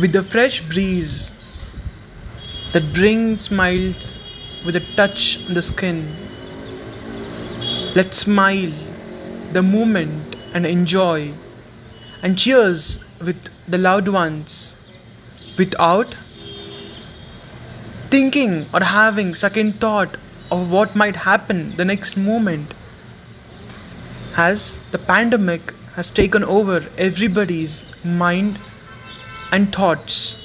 with the fresh breeze that brings smiles with a touch on the skin. Let's smile the moment and enjoy and cheers with the loved ones without thinking or having second thought of what might happen the next moment as the pandemic has taken over everybody's mind and thoughts.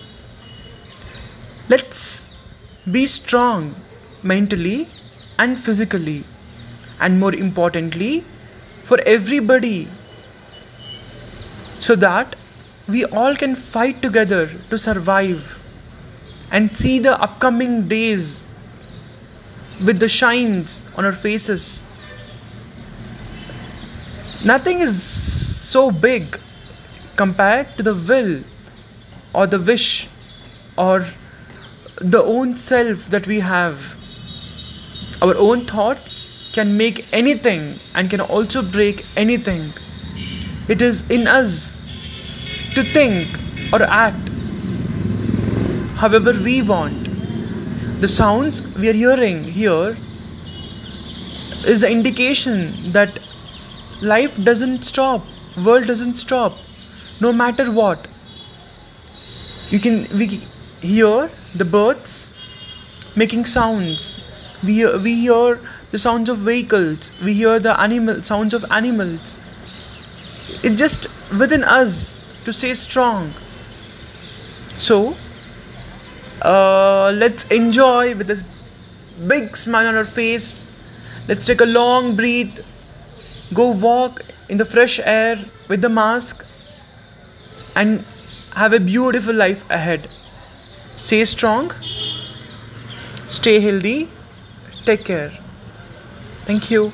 Let's be strong mentally and physically, and more importantly, for everybody, so that we all can fight together to survive and see the upcoming days with the shines on our faces. Nothing is so big compared to the will or the wish or the own self that we have. Our own thoughts can make anything and can also break anything. It is in us to think or act however we want. The sounds we are hearing here is the indication that life doesn't stop, world doesn't stop, no matter what you can we hear the birds making sounds. We hear, we hear the sounds of vehicles. We hear the animal sounds of animals. It's just within us to stay strong. So uh, let's enjoy with this big smile on our face. Let's take a long breath. Go walk in the fresh air with the mask. And have a beautiful life ahead. Stay strong, stay healthy, take care. Thank you.